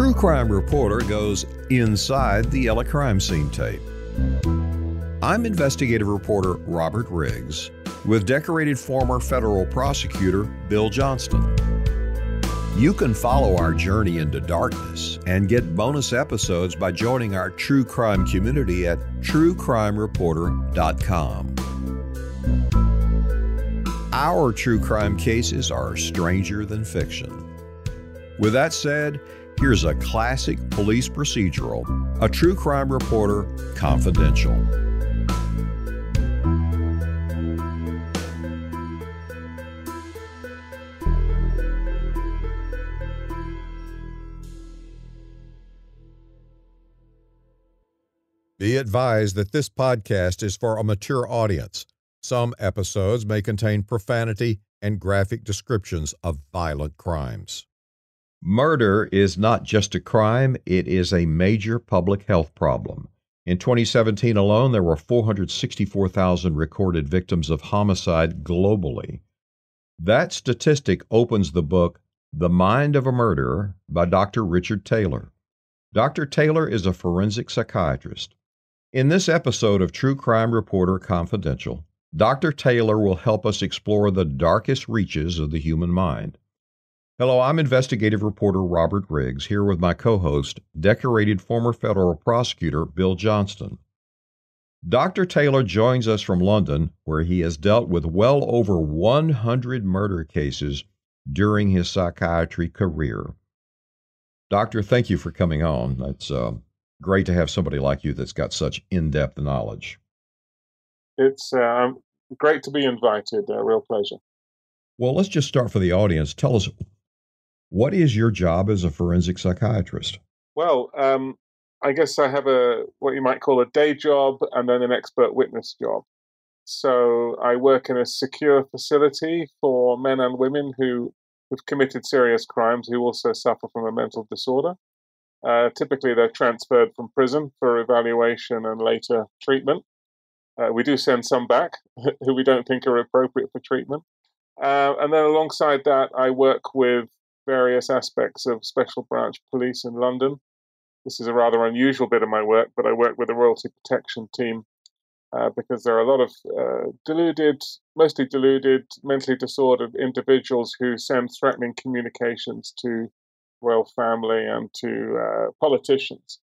True Crime Reporter goes inside the LA crime scene tape. I'm investigative reporter Robert Riggs with decorated former federal prosecutor Bill Johnston. You can follow our journey into darkness and get bonus episodes by joining our true crime community at truecrimereporter.com. Our true crime cases are stranger than fiction. With that said, here's a classic police procedural A True Crime Reporter Confidential. Be advised that this podcast is for a mature audience. Some episodes may contain profanity and graphic descriptions of violent crimes. Murder is not just a crime, it is a major public health problem. In 2017 alone, there were 464,000 recorded victims of homicide globally. That statistic opens the book The Mind of a Murderer by Dr. Richard Taylor. Dr. Taylor is a forensic psychiatrist. In this episode of True Crime Reporter Confidential, Dr. Taylor will help us explore the darkest reaches of the human mind. Hello, I'm investigative reporter Robert Riggs, here with my co host, decorated former federal prosecutor Bill Johnston. Dr. Taylor joins us from London, where he has dealt with well over 100 murder cases during his psychiatry career. Doctor, thank you for coming on. It's uh, great to have somebody like you that's got such in depth knowledge. It's uh, great to be invited. A real pleasure. Well, let's just start for the audience. Tell us, what is your job as a forensic psychiatrist? Well, um, I guess I have a what you might call a day job and then an expert witness job. So I work in a secure facility for men and women who have committed serious crimes who also suffer from a mental disorder. Uh, typically, they're transferred from prison for evaluation and later treatment. Uh, we do send some back who we don't think are appropriate for treatment. Uh, and then alongside that, I work with various aspects of Special Branch Police in London. This is a rather unusual bit of my work, but I work with the Royalty Protection Team uh, because there are a lot of uh, deluded, mostly deluded, mentally disordered individuals who send threatening communications to royal family and to uh, politicians.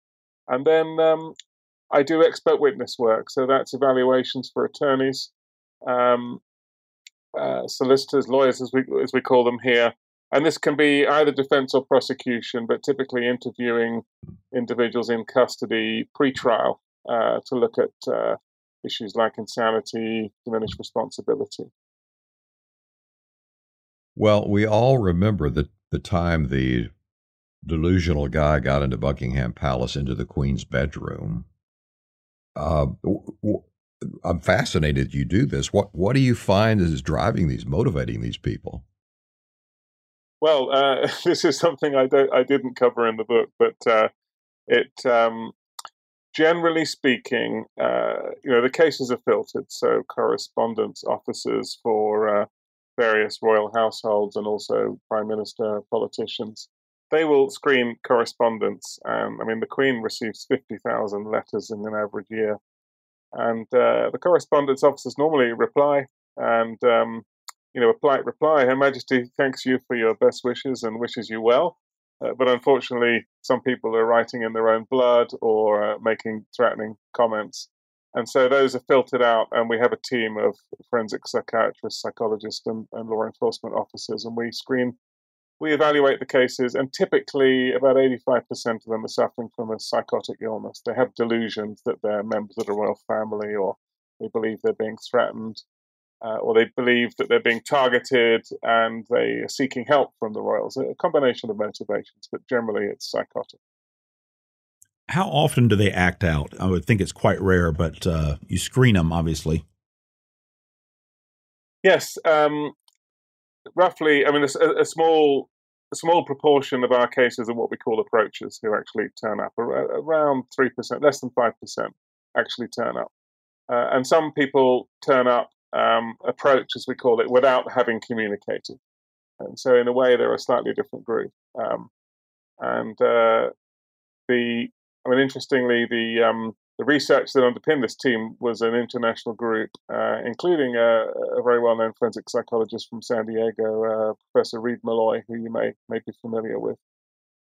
And then um, I do expert witness work, so that's evaluations for attorneys, um, uh, solicitors, lawyers, as we as we call them here. And this can be either defense or prosecution, but typically interviewing individuals in custody pre-trial uh, to look at uh, issues like insanity, diminished responsibility. Well, we all remember the the time the delusional guy got into Buckingham Palace into the Queen's bedroom. Uh, I'm fascinated you do this. What what do you find is driving these, motivating these people? Well, uh, this is something I don't I didn't cover in the book, but uh, it um, generally speaking, uh, you know, the cases are filtered. So correspondence officers for uh, various royal households and also prime minister politicians they will screen correspondence. Um, I mean, the Queen receives 50,000 letters in an average year. And uh, the correspondence officers normally reply, and, um, you know, a polite reply Her Majesty thanks you for your best wishes and wishes you well. Uh, but unfortunately, some people are writing in their own blood or uh, making threatening comments. And so those are filtered out, and we have a team of forensic psychiatrists, psychologists, and, and law enforcement officers, and we screen we evaluate the cases, and typically about 85% of them are suffering from a psychotic illness. They have delusions that they're members of the royal family, or they believe they're being threatened, uh, or they believe that they're being targeted and they are seeking help from the royals. A combination of motivations, but generally it's psychotic. How often do they act out? I would think it's quite rare, but uh, you screen them, obviously. Yes, um, roughly. I mean, a, a, small a small proportion of our cases are what we call approaches who actually turn up. Around 3%, less than 5% actually turn up. Uh, and some people turn up, um, approach as we call it, without having communicated. And so, in a way, they're a slightly different group. Um, And uh, the, I mean, interestingly, the um, the research that underpinned this team was an international group, uh, including a, a, very well-known forensic psychologist from San Diego, uh, Professor Reid Meloy, who you may may be familiar with.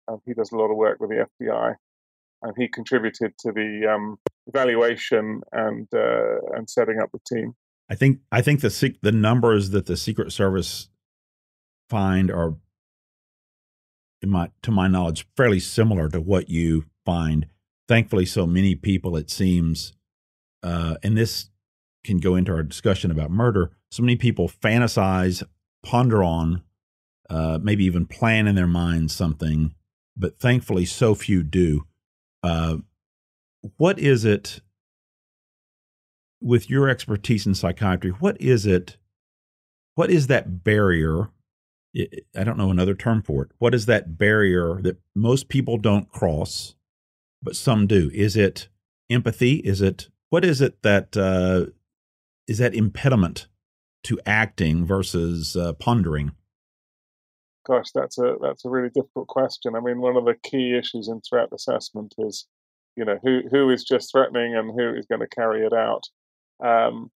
Um, he does a lot of work with the FBI, and he contributed to the um, evaluation and uh, and setting up the team. I think I think the the numbers that the Secret Service find are, in my to my knowledge, fairly similar to what you find. Thankfully, so many people it seems, uh, and this can go into our discussion about murder. So many people fantasize, ponder on, uh, maybe even plan in their mind something, but thankfully, so few do. Uh, what is it with your expertise in psychiatry? What is it? What is that barrier? I don't know another term for it. What is that barrier that most people don't cross, but some do? Is it empathy? Is it what is it that uh, is that impediment to acting versus uh, pondering? Gosh, that's a that's a really difficult question. I mean, one of the key issues in threat assessment is you know who who is just threatening and who is going to carry it out. Um,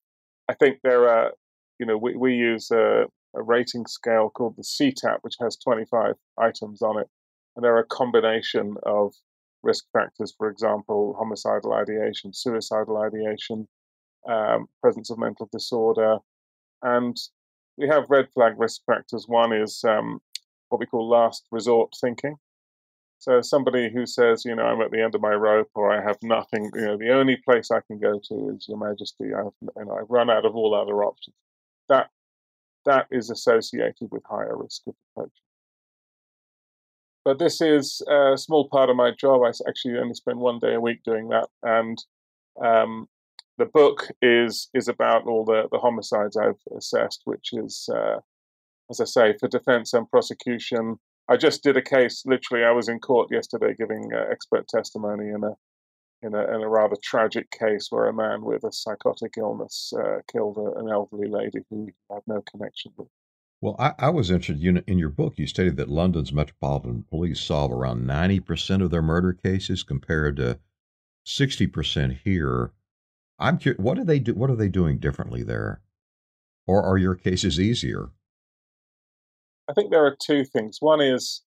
I think there are you know we, we use a, a rating scale called the CTAP, which has 25 items on it, and there are a combination of risk factors, for example, homicidal ideation, suicidal ideation, um, presence of mental disorder, and we have red flag risk factors. One is um, what we call last resort thinking. So somebody who says, you know, I'm at the end of my rope or I have nothing, you know, the only place I can go to is Your Majesty, I've, and I've run out of all other options. That that is associated with higher risk of depression. But this is a small part of my job. I actually only spend one day a week doing that, and um, the book is is about all the, the homicides I've assessed, which is, uh, as I say, for defense and prosecution I just did a case. Literally, I was in court yesterday giving uh, expert testimony in a in a, in a rather tragic case where a man with a psychotic illness uh, killed a, an elderly lady who had no connection with. Well, I, I was interested know, in your book. You stated that London's Metropolitan Police solve around ninety percent of their murder cases, compared to sixty percent here. I'm curious. What do they do? What are they doing differently there, or are your cases easier? I think there are two things. One is,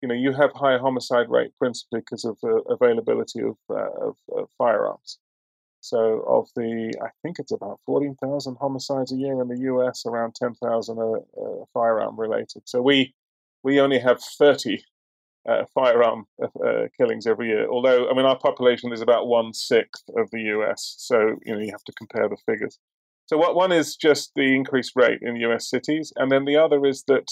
you know, you have high homicide rate principally because of the availability of, uh, of, of firearms. So, of the, I think it's about 14,000 homicides a year in the US, around 10,000 are uh, firearm related. So, we we only have 30 uh, firearm uh, killings every year. Although, I mean, our population is about one sixth of the US. So, you know, you have to compare the figures. So, what one is just the increased rate in US cities, and then the other is that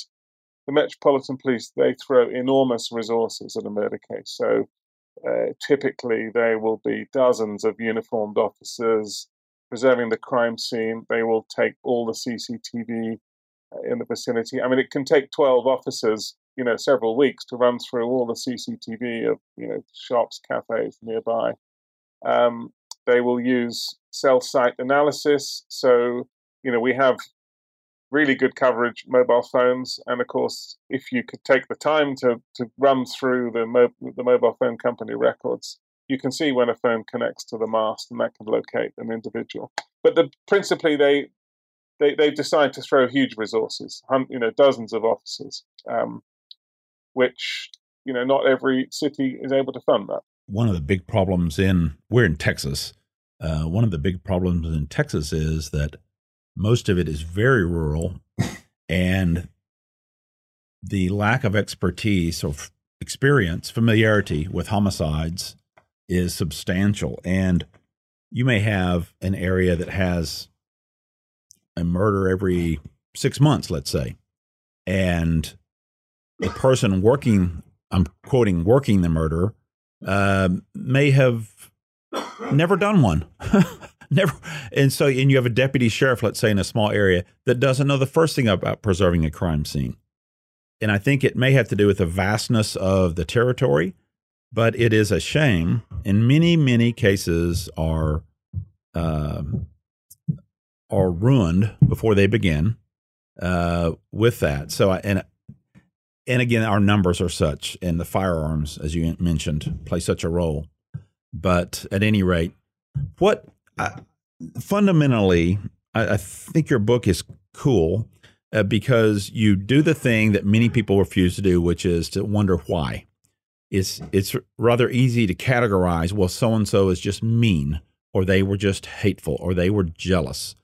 the Metropolitan Police they throw enormous resources at a murder case. So uh, typically there will be dozens of uniformed officers preserving the crime scene. They will take all the CCTV uh, in the vicinity. I mean, it can take 12 officers, you know, several weeks to run through all the CCTV of, you know, shops, cafes nearby. Um, they will use cell site analysis. So, you know, we have really good coverage, mobile phones, and of course, if you could take the time to to run through the mo- the mobile phone company records, you can see when a phone connects to the mast, and that can locate an individual. But the, principally, they they they decide to throw huge resources, you know, dozens of officers, um, which you know not every city is able to fund that. One of the big problems in we're in Texas. Uh, one of the big problems in Texas is that most of it is very rural, and the lack of expertise or experience, familiarity with homicides is substantial. And you may have an area that has a murder every six months, let's say, and the person working, I'm quoting, working the murder, uh, may have never done one. Never. And so, and you have a deputy sheriff, let's say, in a small area that doesn't know the first thing about preserving a crime scene. And I think it may have to do with the vastness of the territory, but it is a shame. In many, many cases, are uh, are ruined before they begin uh, with that. So, and and again, our numbers are such, and the firearms, as you mentioned, play such a role. But at any rate, what fundamentally, I, I, think your book is cool uh, because you do the thing that many people refuse to do, which is to wonder why. It's it's rather easy to categorize. Well, so and so is just mean, or they were just hateful, or they were jealous.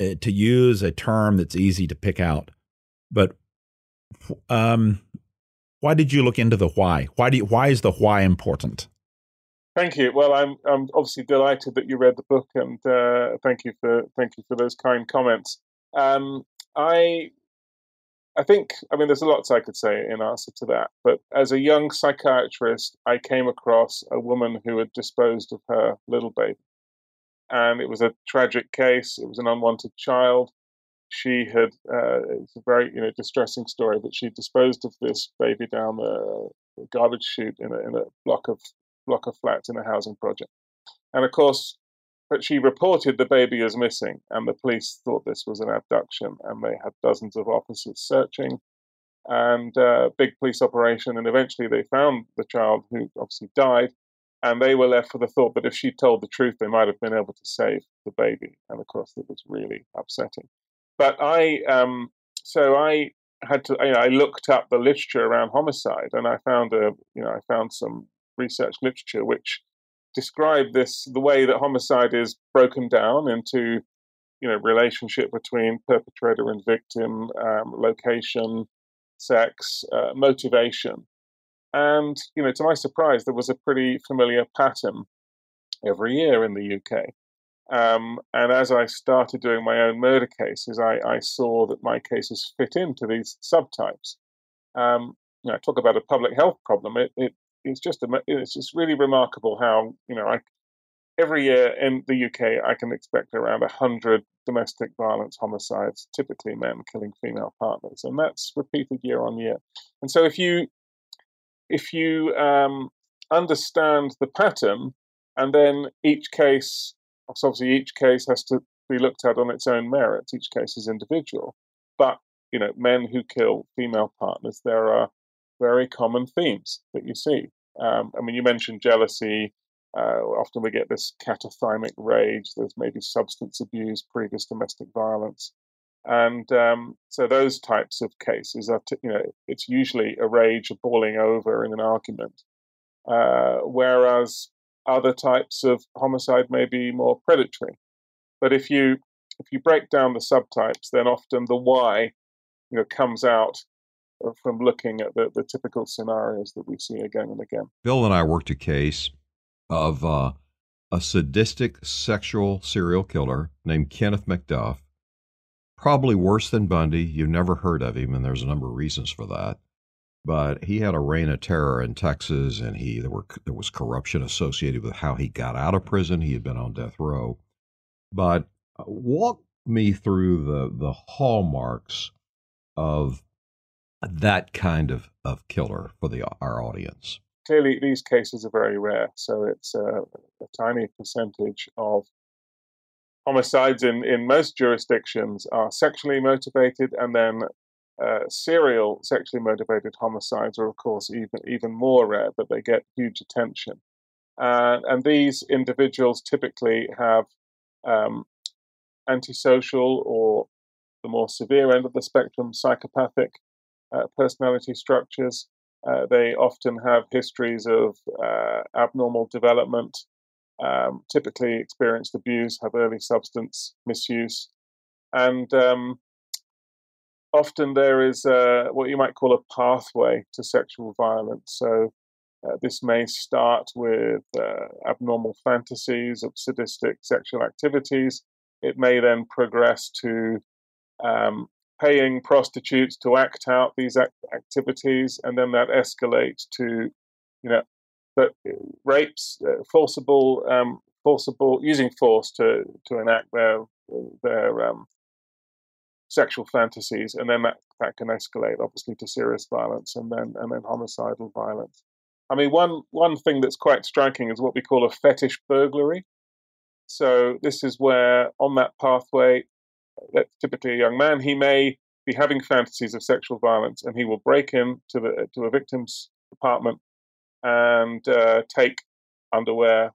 Uh, to use a term that's easy to pick out, but um, why did you look into the why? Why do you, why is the why important? Thank you. Well, I'm I'm obviously delighted that you read the book, and uh, thank you for thank you for those kind comments. Um, I I think I mean there's a lot I could say in answer to that, but as a young psychiatrist, I came across a woman who had disposed of her little baby, and it was a tragic case. It was an unwanted child she had uh, it's a very you know distressing story but she disposed of this baby down the garbage chute in a, in a block of block of flats in a housing project, and of course, but she reported the baby as missing, and the police thought this was an abduction, and they had dozens of officers searching, and uh, big police operation, and eventually they found the child who obviously died, and they were left with the thought that if she told the truth, they might have been able to save the baby, and of course, it was really upsetting. But I, um, so I had to, you know, I looked up the literature around homicide, and I found a, you know, I found some research literature which describe this, the way that homicide is broken down into, you know, relationship between perpetrator and victim, um, location, sex, uh, motivation. And, you know, to my surprise, there was a pretty familiar pattern every year in the UK. Um, and as I started doing my own murder cases, I, I saw that my cases fit into these subtypes. Um, you know, talk about a public health problem. It, it it's just it's just really remarkable how you know I, every year in the UK I can expect around hundred domestic violence homicides, typically men killing female partners, and that's repeated year on year. And so if you if you um, understand the pattern, and then each case, obviously each case has to be looked at on its own merits. Each case is individual. But, you know, men who kill female partners, there are very common themes that you see. Um, I mean, you mentioned jealousy. Uh, often we get this catathymic rage. There's maybe substance abuse, previous domestic violence. And um, so those types of cases are, t- you know, it's usually a rage, a boiling over in an argument. Uh, whereas other types of homicide may be more predatory. But if you if you break down the subtypes, then often the why you know comes out from looking at the, the typical scenarios that we see again and again. Bill and I worked a case of uh, a sadistic sexual serial killer named Kenneth McDuff. Probably worse than Bundy. You've never heard of him, and there's a number of reasons for that but he had a reign of terror in Texas, and he there were there was corruption associated with how he got out of prison. He had been on death row, but uh, walk me through the the hallmarks of that kind of of killer for the our audience. Clearly, these cases are very rare, so it's a, a tiny percentage of homicides in, in most jurisdictions are sexually motivated, and then uh, serial sexually motivated homicides are, of course, even even more rare, but they get huge attention. Uh, and these individuals typically have um, antisocial or the more severe end of the spectrum, psychopathic personality structures. Uh, they often have histories of uh, abnormal development, um, typically experienced abuse, have early substance misuse, and um, often there is a, what you might call a pathway to sexual violence. So uh, this may start with uh, abnormal fantasies of sadistic sexual activities. It may then progress to um, paying prostitutes to act out these activities, and then that escalates to, you know, but uh, rapes, uh, forcible, um, forcible, using force to to enact their their um, sexual fantasies, and then that, that can escalate obviously to serious violence and then and then homicidal violence. I mean, one one thing that's quite striking is what we call a fetish burglary. So this is where on that pathway, that's typically a young man, he may be having fantasies of sexual violence, and he will break in to the to a victim's apartment and uh, take underwear,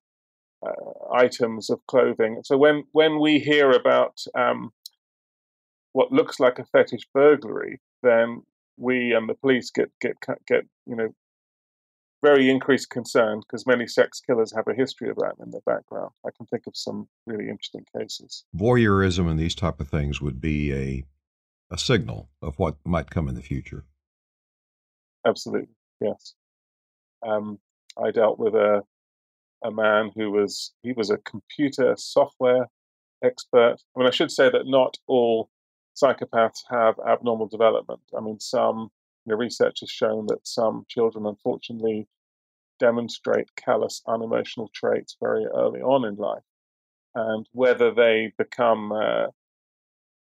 uh, items of clothing. So when when we hear about um, what looks like a fetish burglary, then we and the police get get get you know very increased concern because many sex killers have a history of that in their background. I can think of some really interesting cases. Voyeurism and these type of things would be a a signal of what might come in the future. Absolutely, yes. Um, I dealt with a a man who was he was a computer software expert. I mean, I should say that not all psychopaths have abnormal development. I mean, some know, research has shown that some children, unfortunately, demonstrate callous, unemotional traits very early on in life, and whether they become uh,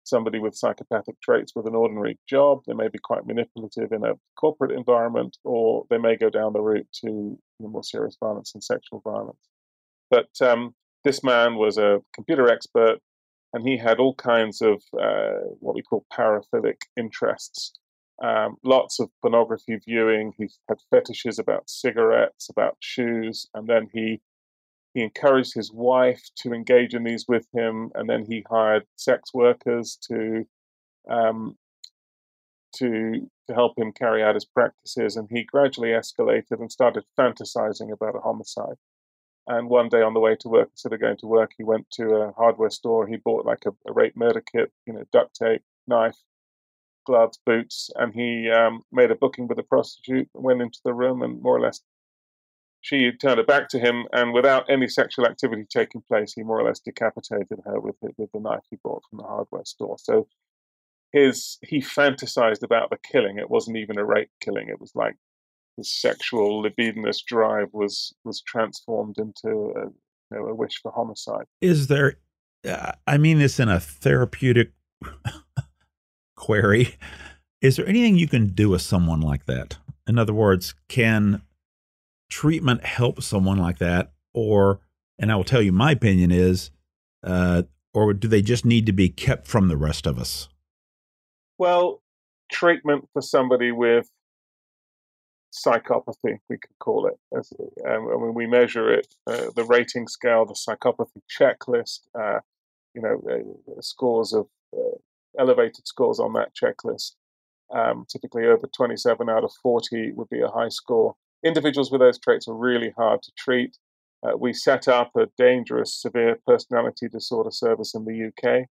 somebody with psychopathic traits with an ordinary job. They may be quite manipulative in a corporate environment, or they may go down the route to more serious violence and sexual violence. But um, this man was a computer expert, and he had all kinds of uh, what we call paraphilic interests. Um, lots of pornography viewing. He had fetishes about cigarettes, about shoes, and then he he encouraged his wife to engage in these with him, and then he hired sex workers to um, to to help him carry out his practices. And he gradually escalated and started fantasizing about a homicide. And one day on the way to work, instead of going to work, he went to a hardware store. He bought like a, a rape murder kit, you know, duct tape, knife, gloves, boots, and he um, made a booking with a prostitute. Went into the room and more or less she turned her back to him, and without any sexual activity taking place, he more or less decapitated her with the, with the knife he bought from the hardware store. So his he fantasized about the killing. It wasn't even a rape killing. It was like his sexual libidinous drive was was transformed into a, you know, a wish for homicide. Is there? Uh, I mean this in a therapeutic query. Is there anything you can do with someone like that? In other words, can treatment help someone like that, or and I will tell you my opinion is, uh, or do they just need to be kept from the rest of us? Well, treatment for somebody with psychopathy, we could call it. Um, I mean, we measure it, uh, the rating scale, the psychopathy checklist, uh, you know, uh, scores of uh, elevated scores on that checklist. Um, typically, over 27 out of 40 would be a high score individuals with those traits are really hard to treat. Uh, we set up a dangerous severe personality disorder service in the UK,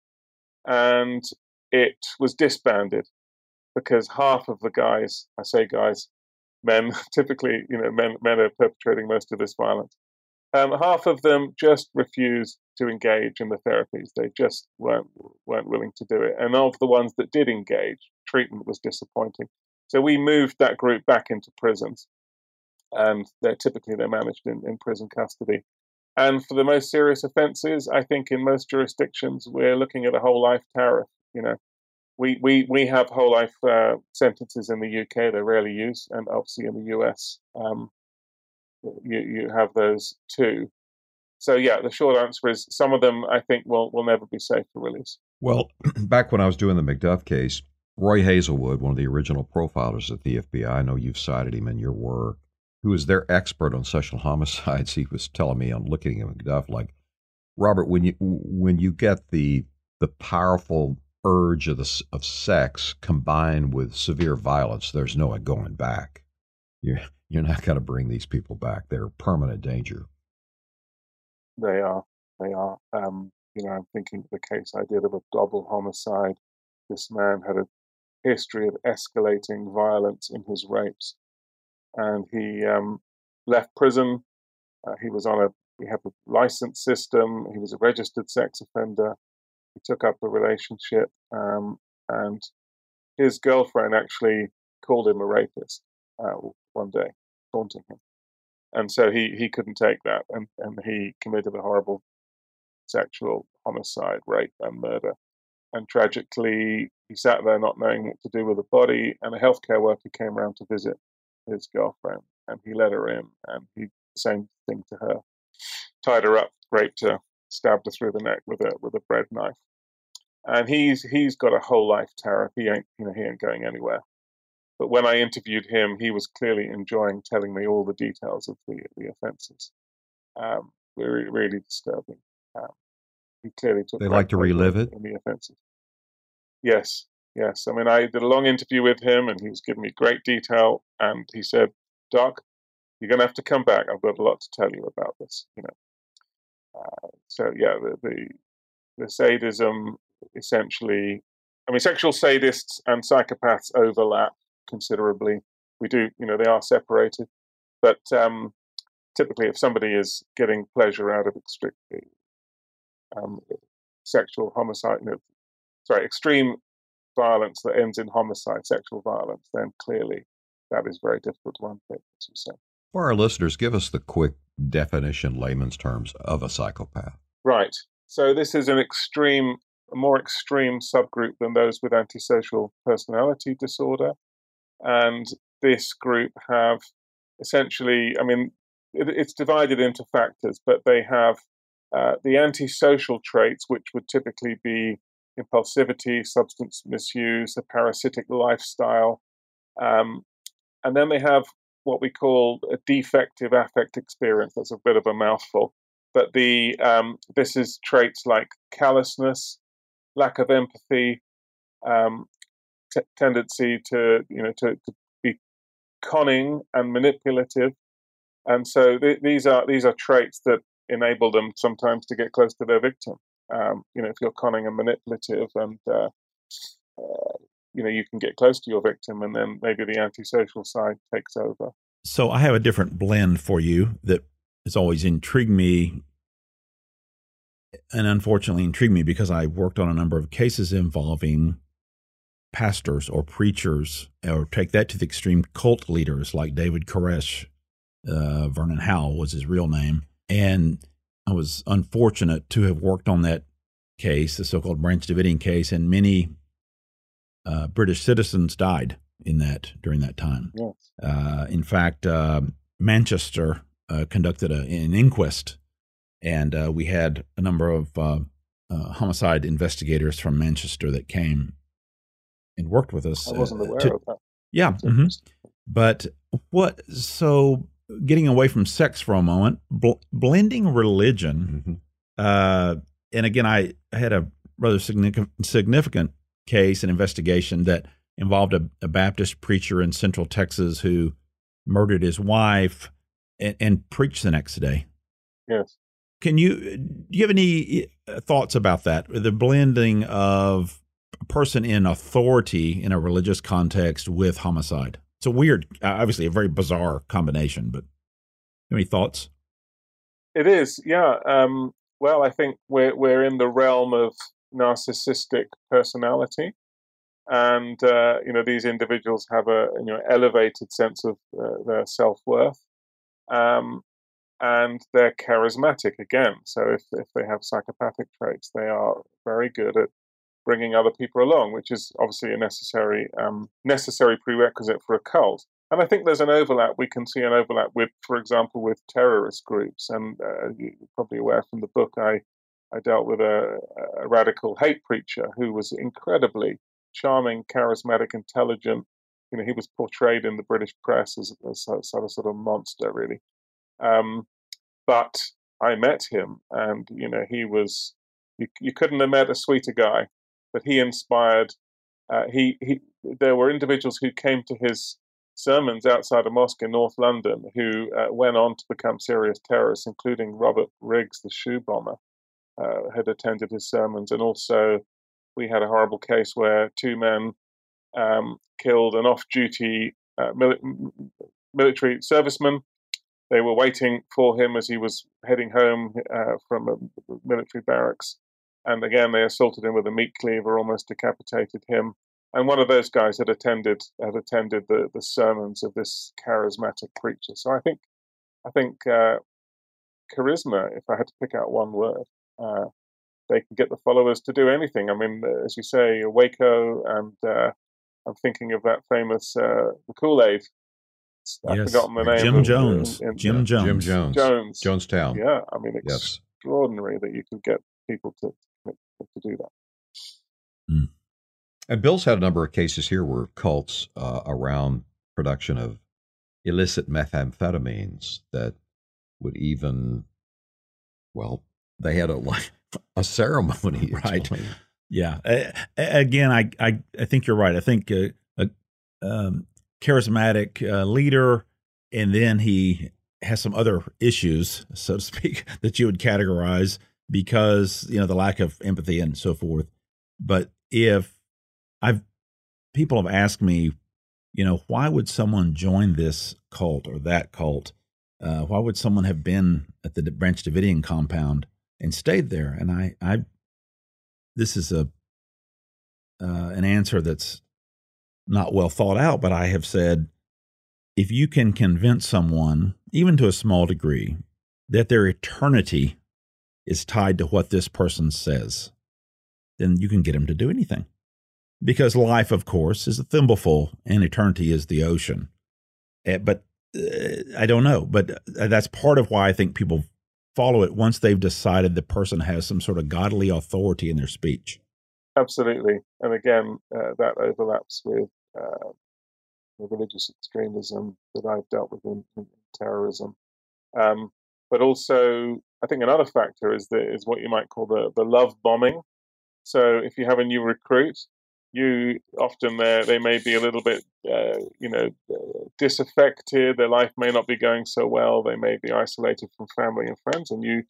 and it was disbanded because half of the guys, I say guys, men, typically, you know, men, men are perpetrating most of this violence. Um, half of them just refused to engage in the therapies. They just weren't weren't willing to do it. And of the ones that did engage, treatment was disappointing. So we moved that group back into prisons and they're typically they're managed in, in prison custody. And for the most serious offences, I think in most jurisdictions we're looking at a whole life tariff. You know, we we we have whole life uh, sentences in the UK; they're rarely used, and obviously in the US, um, you you have those too. So yeah, the short answer is some of them I think will will never be safe for release. Well, back when I was doing the McDuff case, Roy Hazelwood, one of the original profilers at the FBI, I know you've cited him in your work who is their expert on sexual homicides, he was telling me on looking at McDuff, like, Robert, when you when you get the the powerful urge of the of sex combined with severe violence, there's no going back. You're you're not going to bring these people back. They're permanent danger. They are. They are. Um, you know, I'm thinking of the case I did of a double homicide. This man had a history of escalating violence in his rapes and he um, left prison. Uh, he was on a he had a license system. He was a registered sex offender. He took up a relationship, um, and his girlfriend actually called him a rapist uh, one day, taunting him. And so he, he couldn't take that, and, and he committed a horrible sexual homicide, rape, and murder. And tragically, he sat there not knowing what to do with the body, and a healthcare worker came around to visit his girlfriend, and he let her in, and he same thing to her, tied her up, raped her, stabbed her through the neck with a with a bread knife. and he's he's got a whole life tariff. He ain't you know he ain't going anywhere. But when I interviewed him, he was clearly enjoying telling me all the details of the the offences. Um, really, really disturbing. Um, he clearly took. They like to relive it in the offences. Yes, yes. I mean, I did a long interview with him, and he was giving me great detail. And he said, "Doc, you're going to have to come back. I've got a lot to tell you about this." You know. Uh, so yeah, the, the the sadism essentially. I mean, sexual sadists and psychopaths overlap considerably. We do, you know, they are separated, but um, typically, if somebody is getting pleasure out of extreme um, sexual homicide, no, sorry, extreme violence that ends in homicide, sexual violence, then clearly that is very difficult to unpick, as you say. For our listeners, give us the quick definition, layman's terms, of a psychopath. Right. So this is an extreme, a more extreme subgroup than those with antisocial personality disorder. And this group have essentially, I mean, it, it's divided into factors, but they have uh, the antisocial traits, which would typically be impulsivity, substance misuse, a parasitic lifestyle. Um, and then they have what we call a defective affect experience. That's a bit of a mouthful. But the um, this is traits like callousness, lack of empathy, um, t- tendency to you know to, to, be conning and manipulative, and so th- these are these are traits that enable them sometimes to get close to their victim. Um, you know, if you're conning and manipulative, and uh, uh, you know you can get close to your victim, and then maybe the antisocial side takes over. So I have a different blend for you that has always intrigued me and unfortunately intrigued me because I worked on a number of cases involving pastors or preachers, or take that to the extreme, cult leaders like David Koresh, uh, Vernon Howell was his real name. And I was unfortunate to have worked on that case, the so called Branch Davidian case, and many uh, British citizens died in that during that time. Yes. Uh, in fact, uh, Manchester uh, conducted a, an inquest, and uh, we had a number of uh, homicide investigators from Manchester that came and worked with us. I wasn't aware to, of that. Yeah. Mm-hmm. But what, so getting away from sex for a moment, bl- blending religion, mm-hmm. and again, I had a rather significant, case and investigation that involved a, a, Baptist preacher in Central Texas who murdered his wife and, and, preached the next day. Yes. Can you do you have any uh, thoughts about that? The blending of person in authority in a religious context with homicide. It's a weird, obviously a very bizarre combination. But any thoughts? It is, yeah. Um, well, I think we're we're in the realm of narcissistic personality, and uh, you know these individuals have a you know elevated sense of uh, their self worth, um, and they're charismatic again. So if if they have psychopathic traits, they are very good at bringing other people along, which is obviously a necessary um, necessary prerequisite for a cult. And I think there's an overlap. We can see an overlap with, for example, with terrorist groups. And uh, you're probably aware from the book, I I dealt with a, a radical hate preacher who was incredibly charming, charismatic, intelligent. You know, he was portrayed in the British press as, a, sort of, sort of monster, really. Um, but I met him, and you know, he was you, you couldn't have met a sweeter guy. But he inspired. Uh, he he. There were individuals who came to his sermons outside a mosque in North London who uh, went on to become serious terrorists, including Richard Reid, the shoe bomber, uh, had attended his sermons, and also we had a horrible case where two men um, killed an off-duty uh, mil- military serviceman. They were waiting for him as he was heading home uh, from a military barracks, and again they assaulted him with a meat cleaver, almost decapitated him. And one of those guys had attended had attended the, the sermons of this charismatic preacher. So I think I think uh, charisma, if I had to pick out one word, uh, they can get the followers to do anything. I mean, uh, as you say, Waco, and uh, I'm thinking of that famous uh, the Kool Aid. I've yes. forgotten the name. Jim of, Jones. In, in, Jim Jones. Jim Jones. Jones. Jonestown. Yeah, I mean, it's extraordinary yes. that you could get people to to do that. And Bill's had a number of cases here where cults uh, around production of illicit methamphetamines that would even, well, they had a like a ceremony, right? Yeah. Uh, again, I, I I think you're right. I think uh, a um, charismatic uh, leader, and then he has some other issues, so to speak, that you would categorize because you know the lack of empathy and so forth. But if I've people have asked me, you know, why would someone join this cult or that cult? Uh, why would someone have been at the Branch Davidian compound and stayed there? And I, I, this is a uh, an answer that's not well thought out, but I have said, if you can convince someone, even to a small degree, that their eternity is tied to what this person says, then you can get him to do anything because life, of course, is a thimbleful and eternity is the ocean. Eh, but uh, I don't know. But uh, that's part of why I think people follow it once they've decided the person has some sort of godly authority in their speech. Absolutely. And again, uh, that overlaps with uh, religious extremism that I've dealt with in, in terrorism. Um, but also, I think another factor is the, is what you might call the, the love bombing. So if you have a new recruit you often they may be a little bit uh, you know disaffected their life may not be going so well they may be isolated from family and friends and you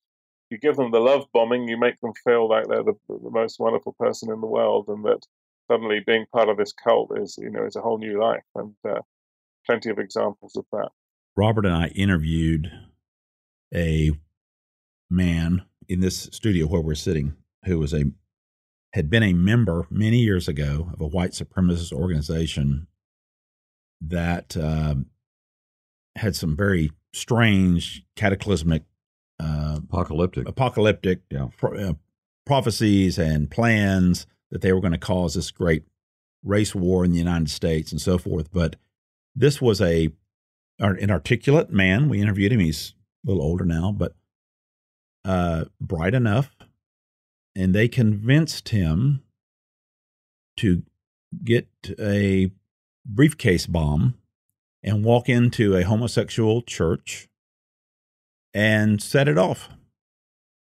you give them the love bombing you make them feel like they're the, the most wonderful person in the world and that suddenly being part of this cult is you know is a whole new life and uh, plenty of examples of that robert and i interviewed a man in this studio where we're sitting who was a had been a member many years ago of a white supremacist organization that uh, had some very strange, cataclysmic, uh, apocalyptic, apocalyptic yeah. pro- uh, prophecies and plans that they were going to cause this great race war in the United States and so forth. But this was a an articulate man. We interviewed him. He's a little older now, but uh, bright enough and they convinced him to get a briefcase bomb and walk into a homosexual church and set it off.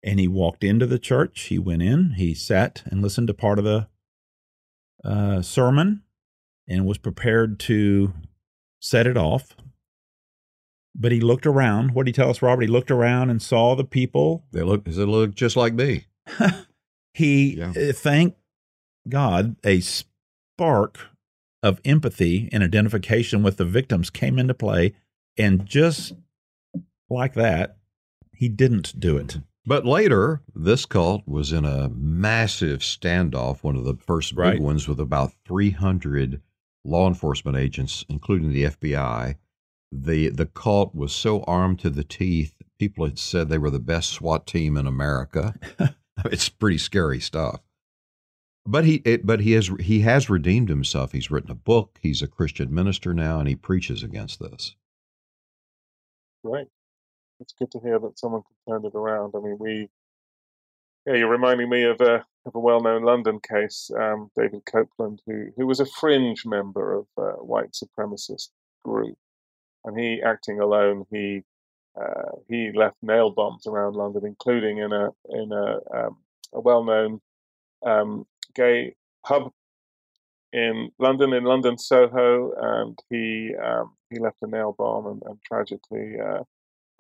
And he walked into the church. He went in, he sat and listened to part of the uh, sermon and was prepared to set it off. But he looked around. What did he tell us, Robert? He looked around and saw the people. They look, they look just like me. He, yeah. uh, thank God, a spark of empathy and identification with the victims came into play. And just like that, he didn't do it. But later, this cult was in a massive standoff, one of the first big right. ones, with about 300 law enforcement agents, including the FBI. The, the cult was so armed to the teeth, people had said they were the best SWAT team in America. it's pretty scary stuff. But he, it, but he has, he has redeemed himself. He's written a book. He's a Christian minister now, and he preaches against this. Right. It's good to hear that someone can turn it around. I mean, we, yeah, you're reminding me of a of a well-known London case, um, David Copeland, who who was a fringe member of a white supremacist group, and he, acting alone, he uh, he left nail bombs around London, including in a in a, um, a well-known um, gay pub in London, in London Soho, and he um, he left a nail bomb, and, and tragically, uh,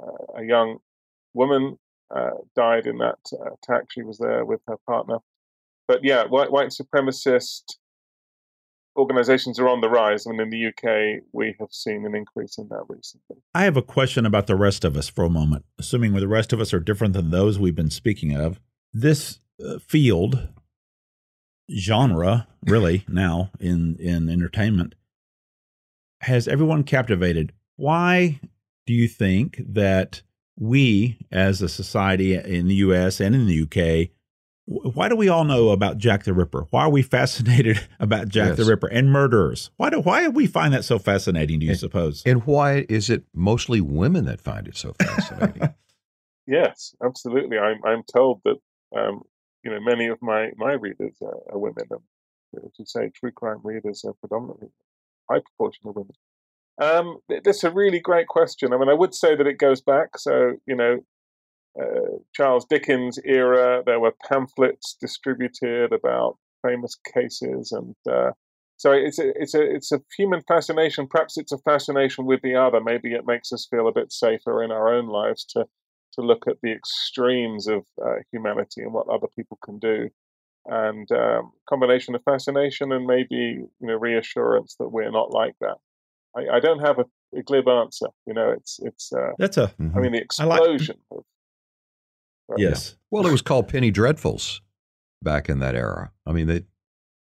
uh, a young woman uh, died in that uh, attack. She was there with her partner. But yeah, white white supremacist organizations are on the rise. I mean, in the UK, we have seen an increase in that recently. I have a question about the rest of us for a moment. Assuming the rest of us are different than those we've been speaking of, this uh, field, genre, really now in in entertainment, has everyone captivated. Why do you think that we, as a society in the U.S. and in the UK, why do we all know about Jack the Ripper? Why are we fascinated about Jack yes. the Ripper and murderers? Why do why do we find that so fascinating? Do you and, suppose? And why is it mostly women that find it so fascinating? yes, absolutely. I'm I'm told that um, you know many of my my readers are, are women. And as you say, true crime readers are predominantly high proportion of women. Um, that's a really great question. I mean, I would say that it goes back. So, you know, Charles Dickens era, there were pamphlets distributed about famous cases, and uh, so it's a it's a it's a human fascination. Perhaps it's a fascination with the other. Maybe it makes us feel a bit safer in our own lives to to look at the extremes of uh, humanity and what other people can do, and um, combination of fascination and maybe you know reassurance that we're not like that. I, I don't have a, a, glib answer. You know, it's it's. Uh, That's a. Mm-hmm. I mean, the explosion. Like, of, right, yes. Yeah. Well, it was called Penny Dreadfuls back in that era. I mean, they.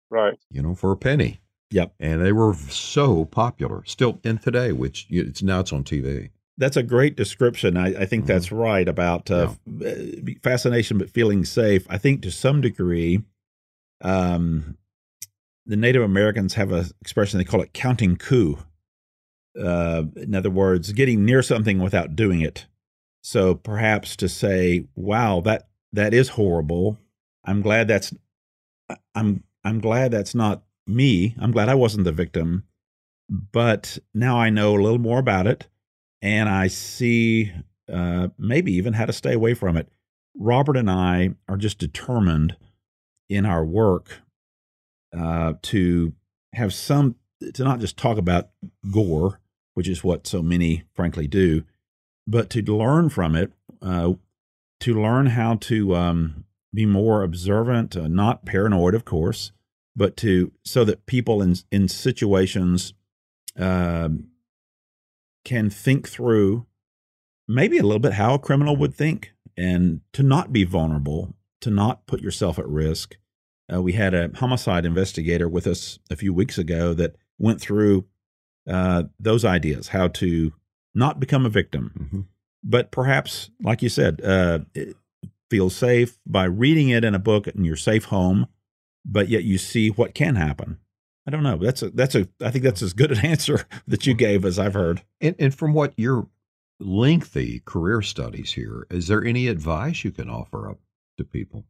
Right. You know, for a penny. Yep. And they were so popular still in today, which it's now it's on TV. That's a great description. I, I think mm-hmm. that's right about uh, yeah. Uh, fascination, but feeling safe. I think to some degree, um, the Native Americans have an expression they call it counting coup. Uh, in other words, getting near something without doing it. So perhaps to say, "Wow, that that is horrible," I'm glad that's I'm I'm glad that's not me. I'm glad I wasn't the victim. But now I know a little more about it and I see uh, maybe even how to stay away from it. Robert and I are just determined in our work uh, to have some, to not just talk about gore, which is what so many frankly do, but to learn from it, uh, to learn how to um, be more observant, uh, not paranoid, of course, but to so that people in in situations uh, can think through maybe a little bit how a criminal would think, and to not be vulnerable, to not put yourself at risk. Uh, we had a homicide investigator with us a few weeks ago that went through uh, those ideas, how to not become a victim, mm-hmm. but perhaps, like you said, uh, feel safe by reading it in a book in your safe home, but yet you see what can happen. I don't know. That's a that's a I think that's as good an answer that you gave as I've heard. And, and from what your lengthy career studies here, is there any advice you can offer up to people?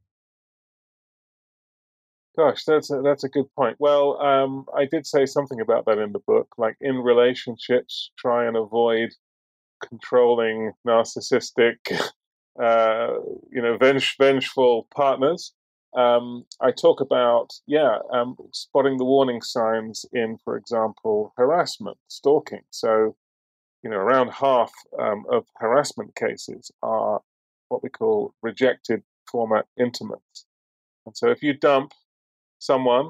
Gosh, that's a, that's a good point. Well, um, I did say something about that in the book. Like in relationships, try and avoid controlling, narcissistic, uh, you know, venge- vengeful partners. Um, I talk about, yeah, um, spotting the warning signs in, for example, harassment, stalking. So, you know, around half um, of harassment cases are what we call rejected former intimates. And so if you dump someone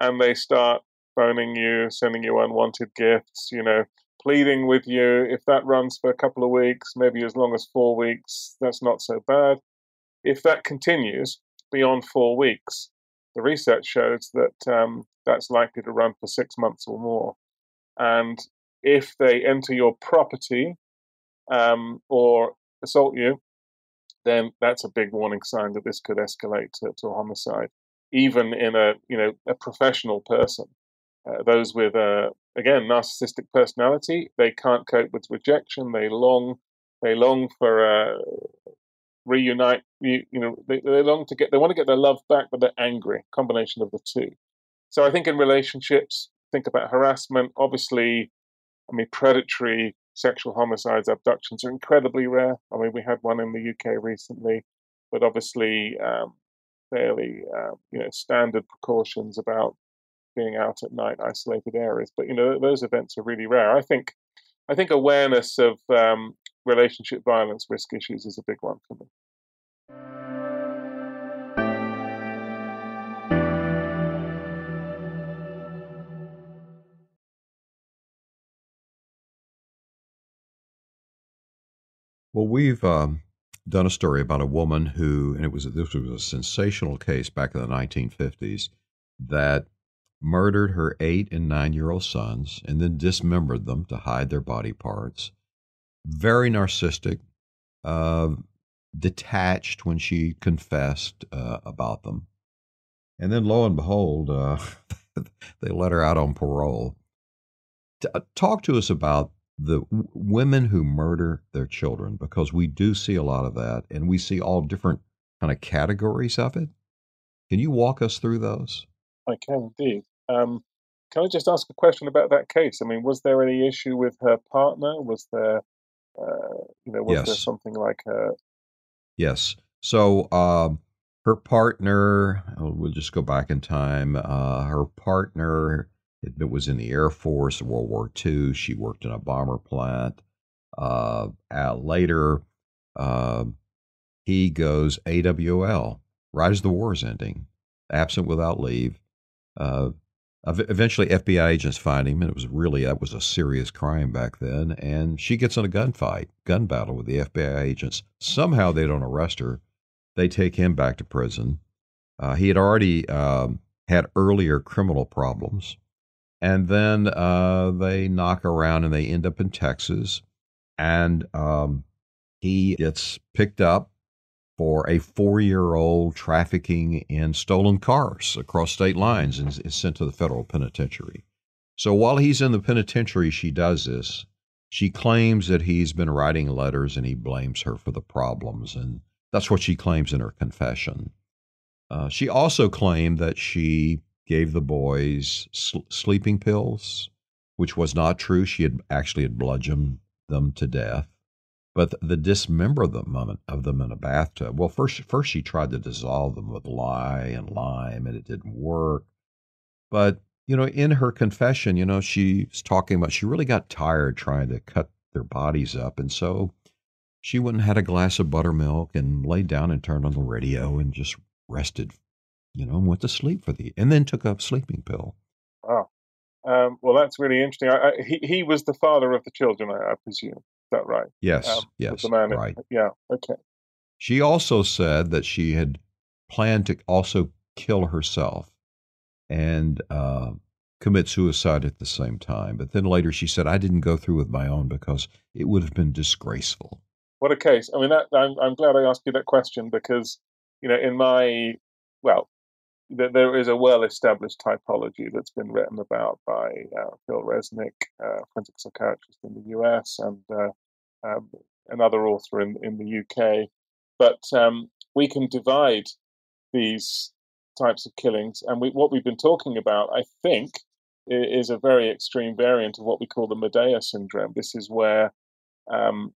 and they start phoning you, sending you unwanted gifts, you know, pleading with you. If that runs for a couple of weeks, maybe as long as four weeks, that's not so bad. If that continues beyond four weeks, the research shows that um, that's likely to run for six months or more. And if they enter your property um, or assault you, then that's a big warning sign that this could escalate to, to a homicide, even in a you know a professional person. Uh, those with a again narcissistic personality they can't cope with rejection. They long they long for uh, reunite you, you know they, they long to get they want to get their love back but they're angry. Combination of the two. So i think in relationships think about harassment. Obviously i mean predatory sexual homicides abductions are incredibly rare. I mean we had one in the uk recently but obviously um, fairly uh, you know standard precautions about being out at night, isolated areas. But you know, those events are really rare. I think, I think awareness of um, relationship violence risk issues is a big one for me. Well, we've um, done a story about a woman who, and it was this was a sensational case back in the 1950s that murdered her eight and nine year old sons, and then dismembered them to hide their body parts. Very narcissistic, uh, detached when she confessed uh, about them. And then lo and behold, uh, they let her out on parole. T- uh, talk to us about the w- women who murder their children, because we do see a lot of that, and we see all different kind of categories of it. Can you walk us through those? I can indeed. Um, can I just ask a question about that case? I mean, was there any issue with her partner? Was there, uh, you know, was yes. there something like her? Yes. So um, her partner, oh, we'll just go back in time. Uh, her partner it was in the Air Force in World War II. She worked in a bomber plant. Uh, later, uh, he goes AWL right as the war is ending, absent without leave. Uh, eventually, FBI agents find him, and it was really that was a serious crime back then. And she gets in a gunfight, gun battle with the FBI agents. Somehow they don't arrest her. They take him back to prison. Uh, he had already um, had earlier criminal problems, and then uh, they knock around and they end up in Texas, and um, he gets picked up for a four year old trafficking in stolen cars across state lines and is sent to the federal penitentiary. So while he's in the penitentiary, she does this. She claims that he's been writing letters and he blames her for the problems. And that's what she claims in her confession. Uh, she also claimed that she gave the boys sl- sleeping pills, which was not true. She had actually had bludgeoned them to death. But the dismemberment um, of them in a bathtub. Well, first, first she tried to dissolve them with lye and lime, and it didn't work. But you know, in her confession, you know, she's talking about she really got tired trying to cut their bodies up, and so she went and had a glass of buttermilk and laid down and turned on the radio and just rested, you know, and went to sleep for the, and then took a sleeping pill. Wow. Um, well, that's really interesting. I, I, he, he was the father of the children, I, I presume that right? Yes, um, yes, the man right. yeah, okay. She also said that she had planned to also kill herself and uh, commit suicide at the same time. But then later she said, I didn't go through with my own because it would have been disgraceful. What a case. I mean, that, I'm, I'm glad I asked you that question because, you know, in my, well, there is a well-established typology that's been written about by uh, Phil Resnick, uh, forensic psychiatrist in the US, and uh, um, another author in, in the UK. But um, we can divide these types of killings, and we, what we've been talking about, I think, is a very extreme variant of what we call the Medea syndrome. This is where um,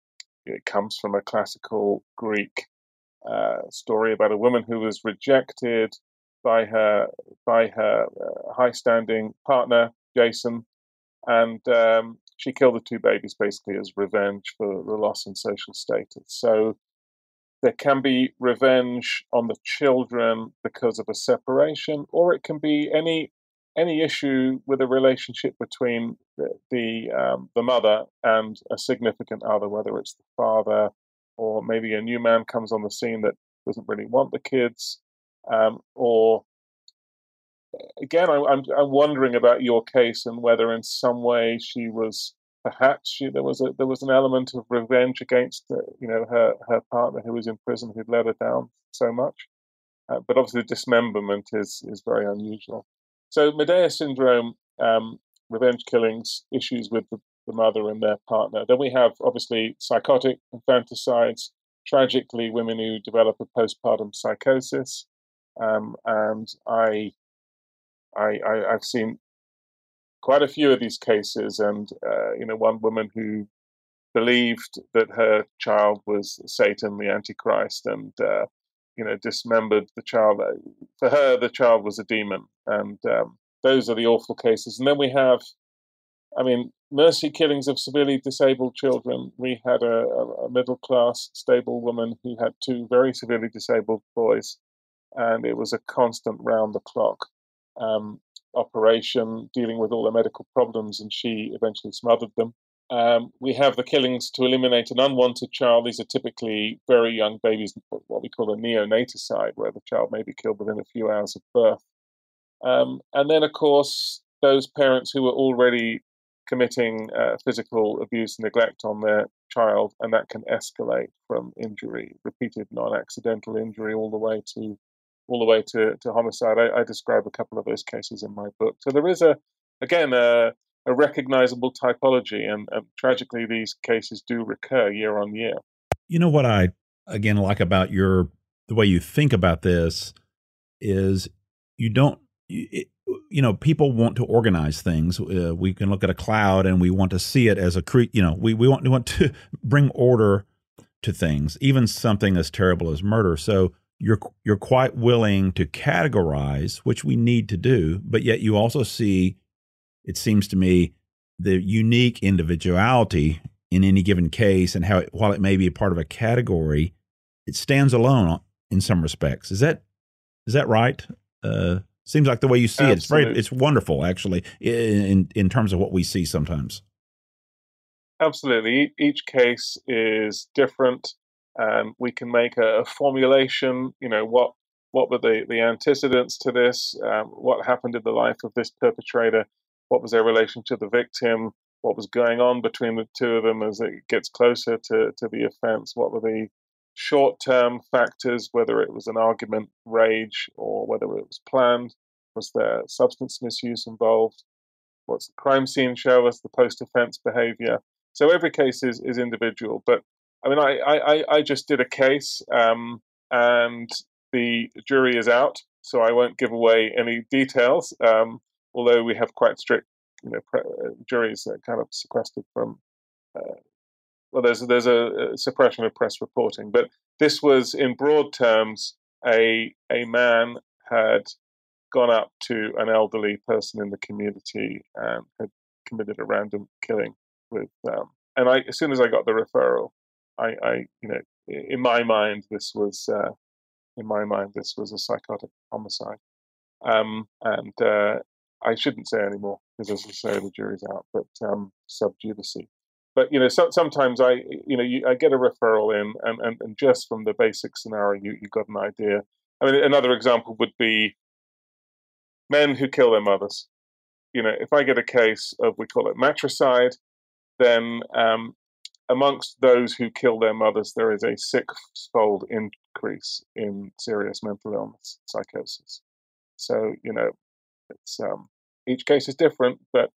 it comes from a classical Greek uh, story about a woman who was rejected by her by her uh, high-standing partner Jason, and um, she killed the two babies basically as revenge for the loss in social status. So there can be revenge on the children because of a separation, or it can be any any issue with a relationship between the the, um, the mother and a significant other, whether it's the father or maybe a new man comes on the scene that doesn't really want the kids, um, or again, I, I'm I'm wondering about your case and whether in some way she was perhaps she, there was a there was an element of revenge against uh, you know her her partner who was in prison who'd let her down so much. Uh, but obviously, dismemberment is is very unusual. So Medea syndrome, um, revenge killings, issues with the, the mother and their partner. Then we have obviously psychotic infanticides. Tragically, women who develop a postpartum psychosis. Um, and I I, I have seen quite a few of these cases, and uh, you know, one woman who believed that her child was Satan, the Antichrist, and uh, you know, dismembered the child. Uh, for her, the child was a demon, and um, those are the awful cases. And then we have, I mean, mercy killings of severely disabled children. We had a, a middle class, stable woman who had two very severely disabled boys, and it was a constant round the clock um, operation, dealing with all their medical problems, and she eventually smothered them. Um, we have the killings to eliminate an unwanted child. These are typically very young babies, what we call a neonaticide, where the child may be killed within a few hours of birth. Um, and then, of course, those parents who were already committing uh, physical abuse and neglect on their child, and that can escalate from injury, repeated non accidental injury, all the way to all the way to, to homicide. I, I, describe a couple of those cases in my book. So there is a, again, a, a recognizable typology, and, and tragically, these cases do recur year on year. You know what I again like about your the way you think about this is you don't it, you know, people want to organize things. Uh, we can look at a cloud and we want to see it as a cre- you know, we, we want, we want to bring order to things, even something as terrible as murder. So you're you're quite willing to categorize, which we need to do, but yet you also see, it seems to me, the unique individuality in any given case, and how it, while it may be a part of a category, it stands alone in some respects. Is that is that right? Uh, seems like the way you see Absolutely. it. It's very it's wonderful actually in in terms of what we see sometimes. Absolutely, each case is different. Um, we can make a, a, formulation. You know what what were the the antecedents to this? Um, what happened in the life of this perpetrator? What was their relation to the victim? What was going on between the two of them as it gets closer to, to the offense? What were the short term factors, whether it was an argument, rage, or whether it was planned? Was there substance misuse involved? What's the crime scene show us, the post offense behavior? So every case is, is individual. But I mean, I, I, I just did a case um, and the jury is out, so I won't give away any details, um, although we have quite strict you know, pre- uh, juries that kind of sequestered from uh, well, there's there's a, a, suppression of press reporting, but this was in broad terms a a man had gone up to an elderly person in the community and had committed a random killing with um, and I as soon as I got the referral, I, I you know in my mind this was uh, in my mind this was a psychotic homicide, um, and uh, I shouldn't say anymore because as I say the jury's out, but um, sub judice but you know, so, sometimes I, you know, you, I get a referral in, and, and, and just from the basic scenario, you you got an idea. I mean, another example would be men who kill their mothers. You know, if I get a case of we call it matricide, then um, amongst those who kill their mothers, there is a six-fold increase in serious mental illness, psychosis. So you know, it's um, each case is different, but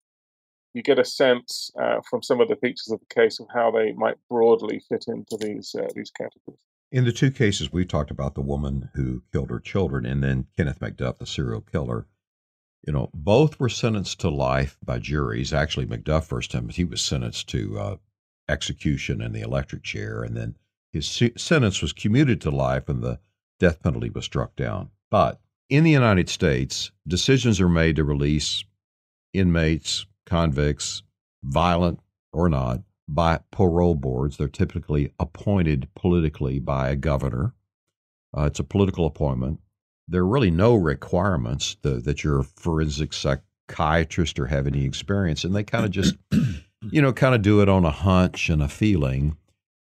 you get a sense uh, from some of the features of the case of how they might broadly fit into these uh, these categories. In the two cases we talked about, the woman who killed her children, and then Kenneth McDuff, the serial killer. You know, both were sentenced to life by juries. Actually, McDuff first time he was sentenced to uh, execution in the electric chair, and then his sentence was commuted to life, and the death penalty was struck down. But in the United States, decisions are made to release inmates convicts, violent or not, by parole boards. They're typically appointed politically by a governor. Uh, it's a political appointment. There are really no requirements to, that you're a forensic psychiatrist or have any experience, and they kind of just, you know, kind of do it on a hunch and a feeling.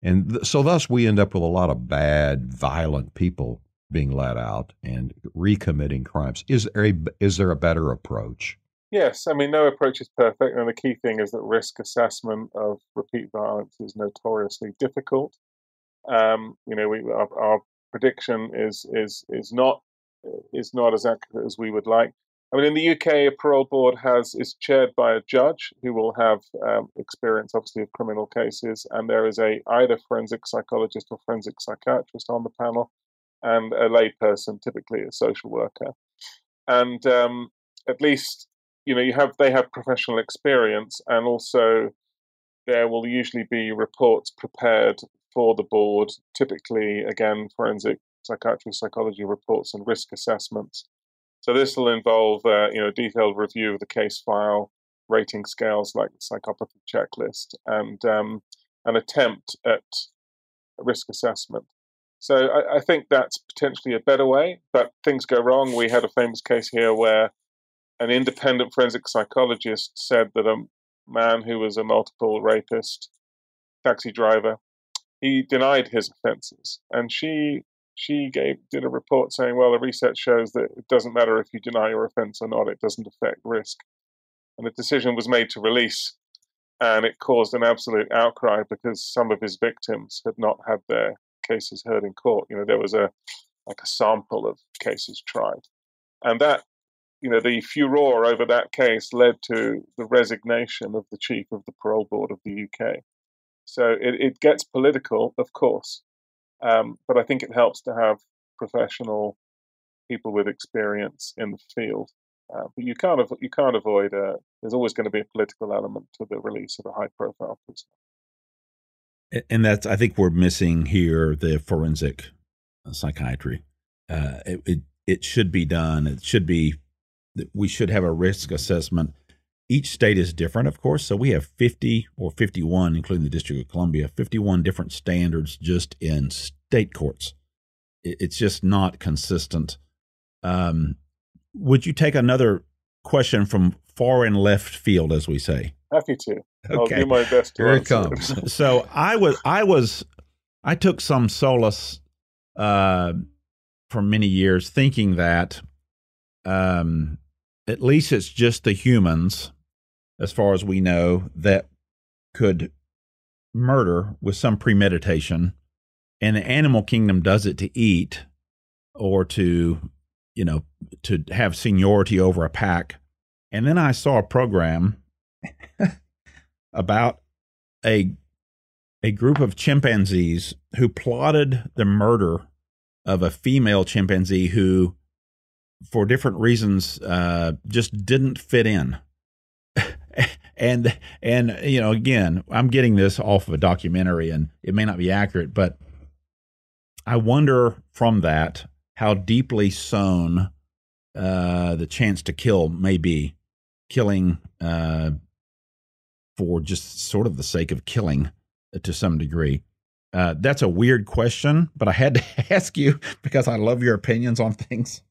And th- so, thus, we end up with a lot of bad, violent people being let out and recommitting crimes. Is there a, is there a better approach? Yes, I mean, no approach is perfect, and the key thing is that risk assessment of repeat violence is notoriously difficult. Um, you know, we, our, our, prediction is is is not is not as accurate as we would like. I mean, in the UK, a parole board has is chaired by a judge who will have um, experience, obviously, of criminal cases, and there is a either forensic psychologist or forensic psychiatrist on the panel, and a layperson, typically a social worker, and um, at least you know you have they have professional experience and also there will usually be reports prepared for the board typically again forensic psychiatry psychology reports and risk assessments so this will involve uh, you know detailed review of the case file rating scales like the psychopathy checklist and um, an attempt at risk assessment. So I, I think that's potentially a better way but things go wrong. We had a famous case here where an independent forensic psychologist said that a man who was a multiple rapist, taxi driver, he denied his offences, and she she gave did a report saying, well, the research shows that it doesn't matter if you deny your offence or not; it doesn't affect risk. And the decision was made to release, and it caused an absolute outcry because some of his victims had not had their cases heard in court. You know, there was a like a sample of cases tried, and that you know, the furor over that case led to the resignation of the chief of the parole board of the UK. So it, it gets political, of course, um, but I think it helps to have professional people with experience in the field. Uh, but you can't you can't avoid. Uh, there's always going to be a political element to the release of a high-profile prisoner. And that's I think we're missing here the forensic psychiatry. Uh, it, it it should be done. It should be. We should have a risk assessment. Each state is different, of course. So we have 50 or 51, including the District of Columbia, 51 different standards just in state courts. It's just not consistent. Um, would you take another question from far and left field, as we say? Happy to. Okay. I'll do my best. Here it comes. so I was, I was, I took some solace uh, for many years thinking that um, at least it's just the humans, as far as we know, that could murder with some premeditation, and the animal kingdom does it to eat or to you know, to have seniority over a pack. And then I saw a program about a a group of chimpanzees who plotted the murder of a female chimpanzee who, for different reasons, uh, just didn't fit in. and and you know, again, I'm getting this off of a documentary, and it may not be accurate, but I wonder from that how deeply sown uh, the chance to kill may be, killing uh, for just sort of the sake of killing uh, to some degree. Uh, that's a weird question, but I had to ask you because I love your opinions on things.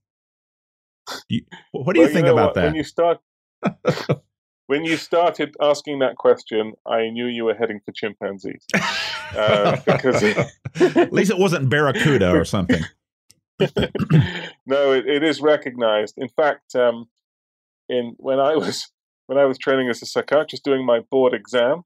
You, what do you think you know about that? When you start, when you started asking that question, I knew you were heading for chimpanzees. Uh, because at least it wasn't barracuda or something. no, it, it is recognized. In fact, um, in when I was when I was training as a psychiatrist doing my board exam,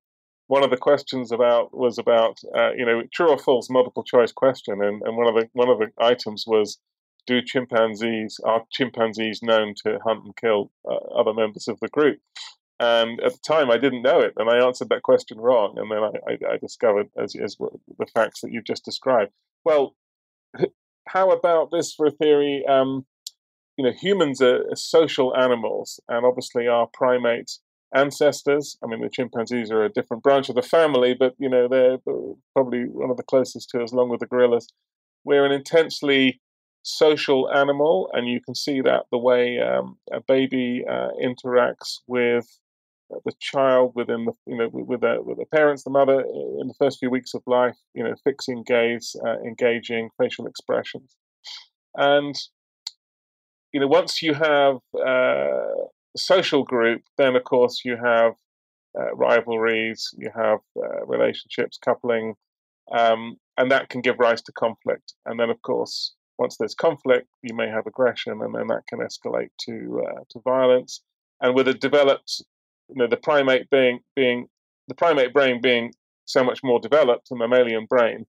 one of the questions about was about uh, you know true or false multiple choice question, and, and one of the one of the items was do chimpanzees are chimpanzees known to hunt and kill uh, other members of the group? And at the time, I didn't know it, and I answered that question wrong. And then I, I, I discovered, as, as the facts that you've just described. Well, how about this for a theory? Um, you know, humans are, social animals, and obviously our primate ancestors. I mean, the chimpanzees are a different branch of the family, but you know, they're probably one of the closest to us, along with the gorillas. We're an intensely social animal, and you can see that the way um, a baby uh, interacts with the child within the you know with the with the parents, the mother in the first few weeks of life, you know, fixing gaze, uh, engaging facial expressions, and you know once you have uh, a social group, then of course you have uh, rivalries, you have uh, relationships, coupling, um, and that can give rise to conflict, and then of course once there's conflict, you may have aggression, and then that can escalate to uh, to violence. And with a developed you know the primate being being the primate brain being so much more developed than mammalian brain,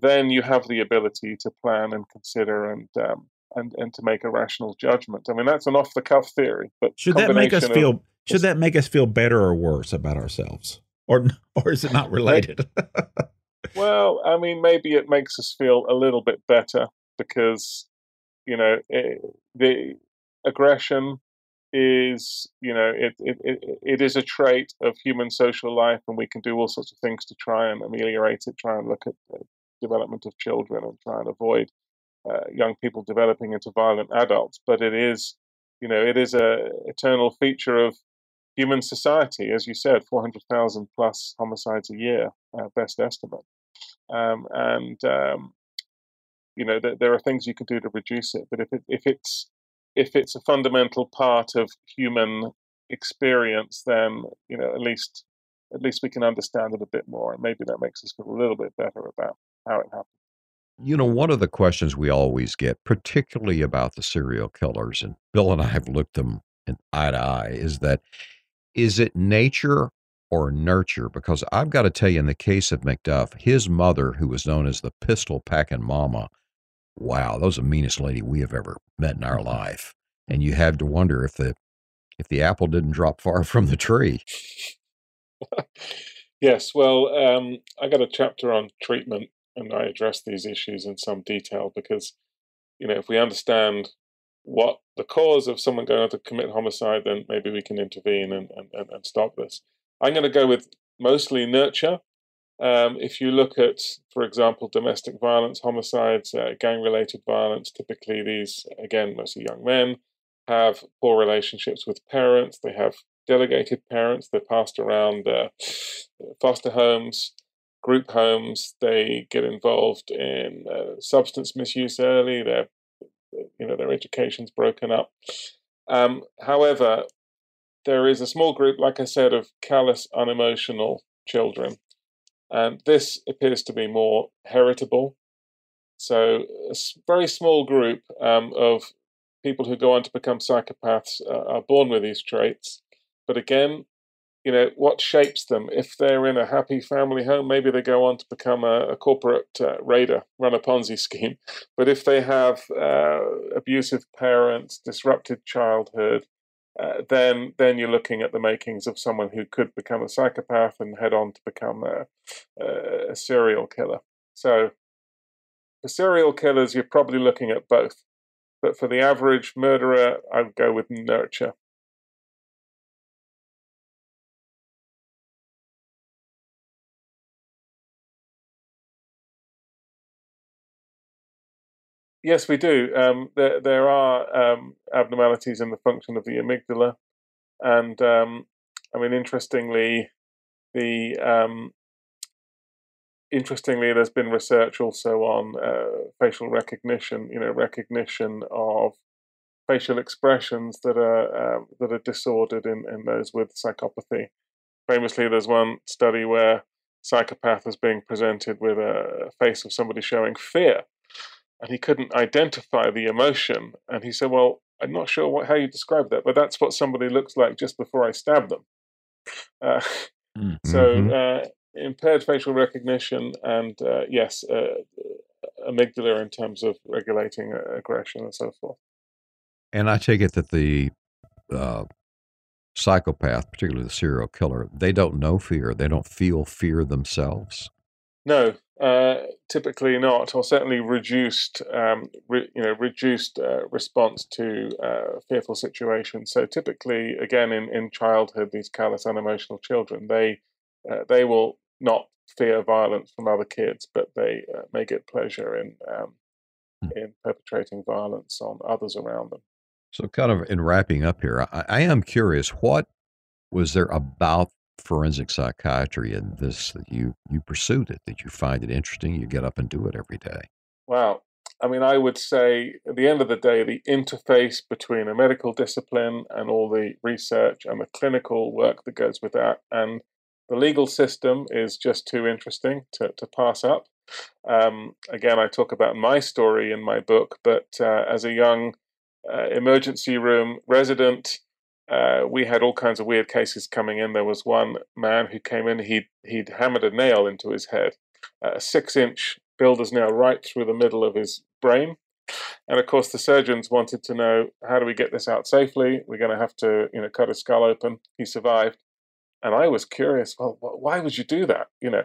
then you have the ability to plan and consider and um, and and to make a rational judgment. I mean, that's an off the cuff theory, but should that make us feel? Of, should that make us feel better or worse about ourselves, or or is it not related? well, I mean, maybe it makes us feel a little bit better because you know it, eh, the aggression is you know it, it, it, it is a trait of human social life and we can do all sorts of things to try and ameliorate it try and look at the development of children and try and avoid uh, young people developing into violent adults. But it is you know it is a eternal feature of human society as you said 400,000 plus homicides a year uh, best estimate. Um, and um, you know th- there are things you can do to reduce it but if it, if it's if it's a fundamental part of human experience, then you know at least at least we can understand it a bit more, and maybe that makes us feel a little bit better about how it happened. You know, one of the questions we always get, particularly about the serial killers, and Bill and I have looked them in eye to eye, is that is it nature or nurture? Because I've got to tell you, in the case of McDuff, his mother, who was known as the pistol packing mama, wow, that was the meanest lady we have ever met in our mm-hmm. life. And you have to wonder if the if the apple didn't drop far from the tree. yes, well, um, I got a chapter on treatment, and I address these issues in some detail because, you know, if we understand what the cause of someone going to commit homicide, then maybe we can intervene and, and, and stop this. I'm going to go with mostly nurture. Um, if you look at, for example, domestic violence, homicides, uh, gang related violence, typically these, again, mostly young men, have poor relationships with parents. They have delegated parents. They're passed around uh, foster homes, group homes. They get involved in uh, substance misuse early. Their, you know, their education's broken up. Um, however, there is a small group, like I said, of callous, unemotional children, and this appears to be more heritable. So, a very small group um, of people who go on to become psychopaths uh, are born with these traits. But again, you know, what shapes them? If they're in a happy family home, maybe they go on to become a, a corporate uh, raider, run a Ponzi scheme. But if they have uh, abusive parents, disrupted childhood, uh, then then you're looking at the makings of someone who could become a psychopath and head on to become a, a serial killer. So for serial killers, you're probably looking at both. But for the average murderer, I would go with nurture. Yes, we do. Um, there, there are um, abnormalities in the function of the amygdala, and um, I mean, interestingly, the um, interestingly, there's been research also on uh, facial recognition. You know, recognition of facial expressions that are um, that are disordered in, in those with psychopathy. Famously, there's one study where psychopath was being presented with a face of somebody showing fear and he couldn't identify the emotion. And he said, Well, I'm not sure what, how you describe that, but that's what somebody looks like just before I stab them. Uh, mm, mm-hmm. So, uh, impaired facial recognition, and uh, yes, uh, amygdala in terms of regulating aggression and so forth. And I take it that the uh, psychopath, particularly the serial killer, they don't know fear. They don't feel fear themselves. No, uh, typically not, or certainly reduced, um, re, you know, reduced uh, response to uh, fearful situations. So typically, again, in, in childhood, these callous, unemotional children, they uh, they will not fear violence from other kids, but they uh, may get pleasure in um, hmm. in perpetrating violence on others around them. So, kind of in wrapping up here, I, I am curious what was there about forensic psychiatry and this that you you pursued it that you find it interesting you get up and do it every day? Wow i mean i would say at the end of the day the interface between a medical discipline and all the research and the clinical work that goes with that and the legal system is just too interesting to, to pass up. Um, again i talk about my story in my book but uh, as a young uh, emergency room resident uh, we had all kinds of weird cases coming in. There was one man who came in, he'd, he'd hammered a nail into his head, a six inch builder's nail right through the middle of his brain. And of course, the surgeons wanted to know how do we get this out safely? We're going to have to, you know, cut his skull open. He survived. And I was curious, well, why would you do that? You know,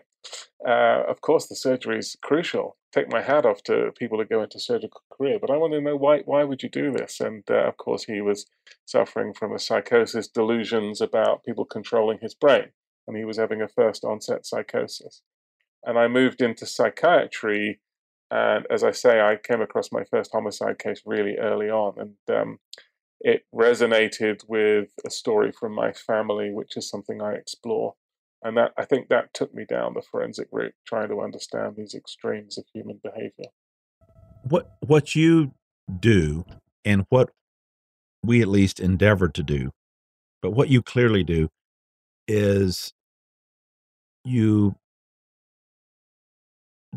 uh, of course, the surgery is crucial. Take my hat off to people who go into surgical career, but I want to know why. Why would you do this? And uh, of course, he was suffering from a psychosis, delusions about people controlling his brain, and he was having a first onset psychosis. And I moved into psychiatry, and as I say, I came across my first homicide case really early on, and um, it resonated with a story from my family, which is something I explore. And that I think that took me down the forensic route, trying to understand these extremes of human behavior. What what you do and what we at least endeavor to do, but what you clearly do is you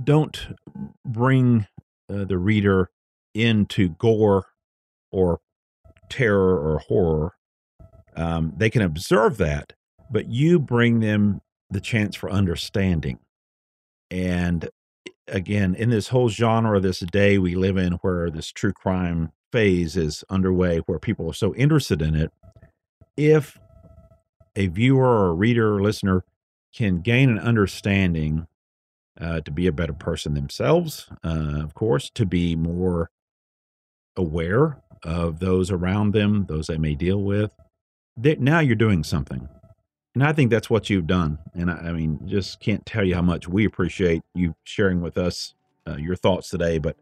don't bring uh, the reader into gore or terror or horror. Um, they can observe that, but you bring them the chance for understanding. And again, in this whole genre, of this day we live in, where this true crime phase is underway, where people are so interested in it, if a viewer or a reader or listener can gain an understanding uh, to be a better person themselves, uh, of course, to be more aware of those around them, those they may deal with. now you're doing something. And I think that's what you've done. And I, I, mean, just can't tell you how much we appreciate you sharing with us uh, your thoughts today, but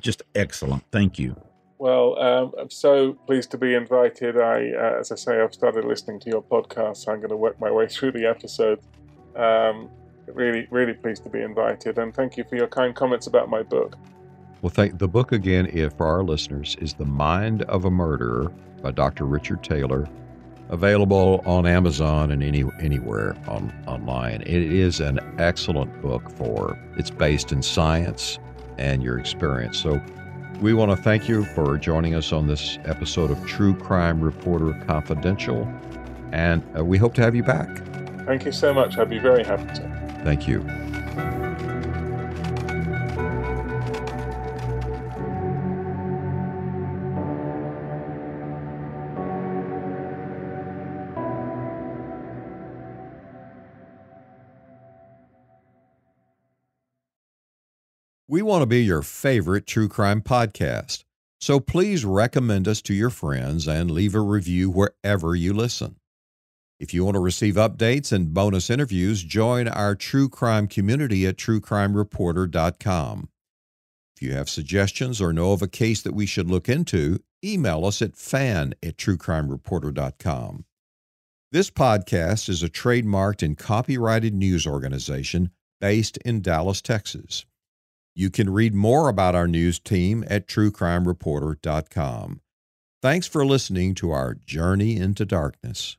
just excellent. Thank you. Well, um, I'm so pleased to be invited. I, uh, as I say, I've started listening to your podcast, so I'm going to work my way through the episode. Um, really, really pleased to be invited, and thank you for your kind comments about my book. Well, thank the book again. If for our listeners is "The Mind of a Murderer" by Dr. Richard Taylor, available on Amazon and any anywhere on online. It is an excellent book for. It's based in science and your experience. So we want to thank you for joining us on this episode of True Crime Reporter Confidential, and uh, we hope to have you back. Thank you so much. I'd be very happy to. Thank you. We want to be your favorite true crime podcast, so please recommend us to your friends and leave a review wherever you listen. If you want to receive updates and bonus interviews, join our true crime community at truecrimereporter.com. If you have suggestions or know of a case that we should look into, email us at fan at truecrimereporter.com. This podcast is a trademarked and copyrighted news organization based in Dallas, Texas. You can read more about our news team at truecrimereporter.com. Thanks for listening to our Journey into Darkness.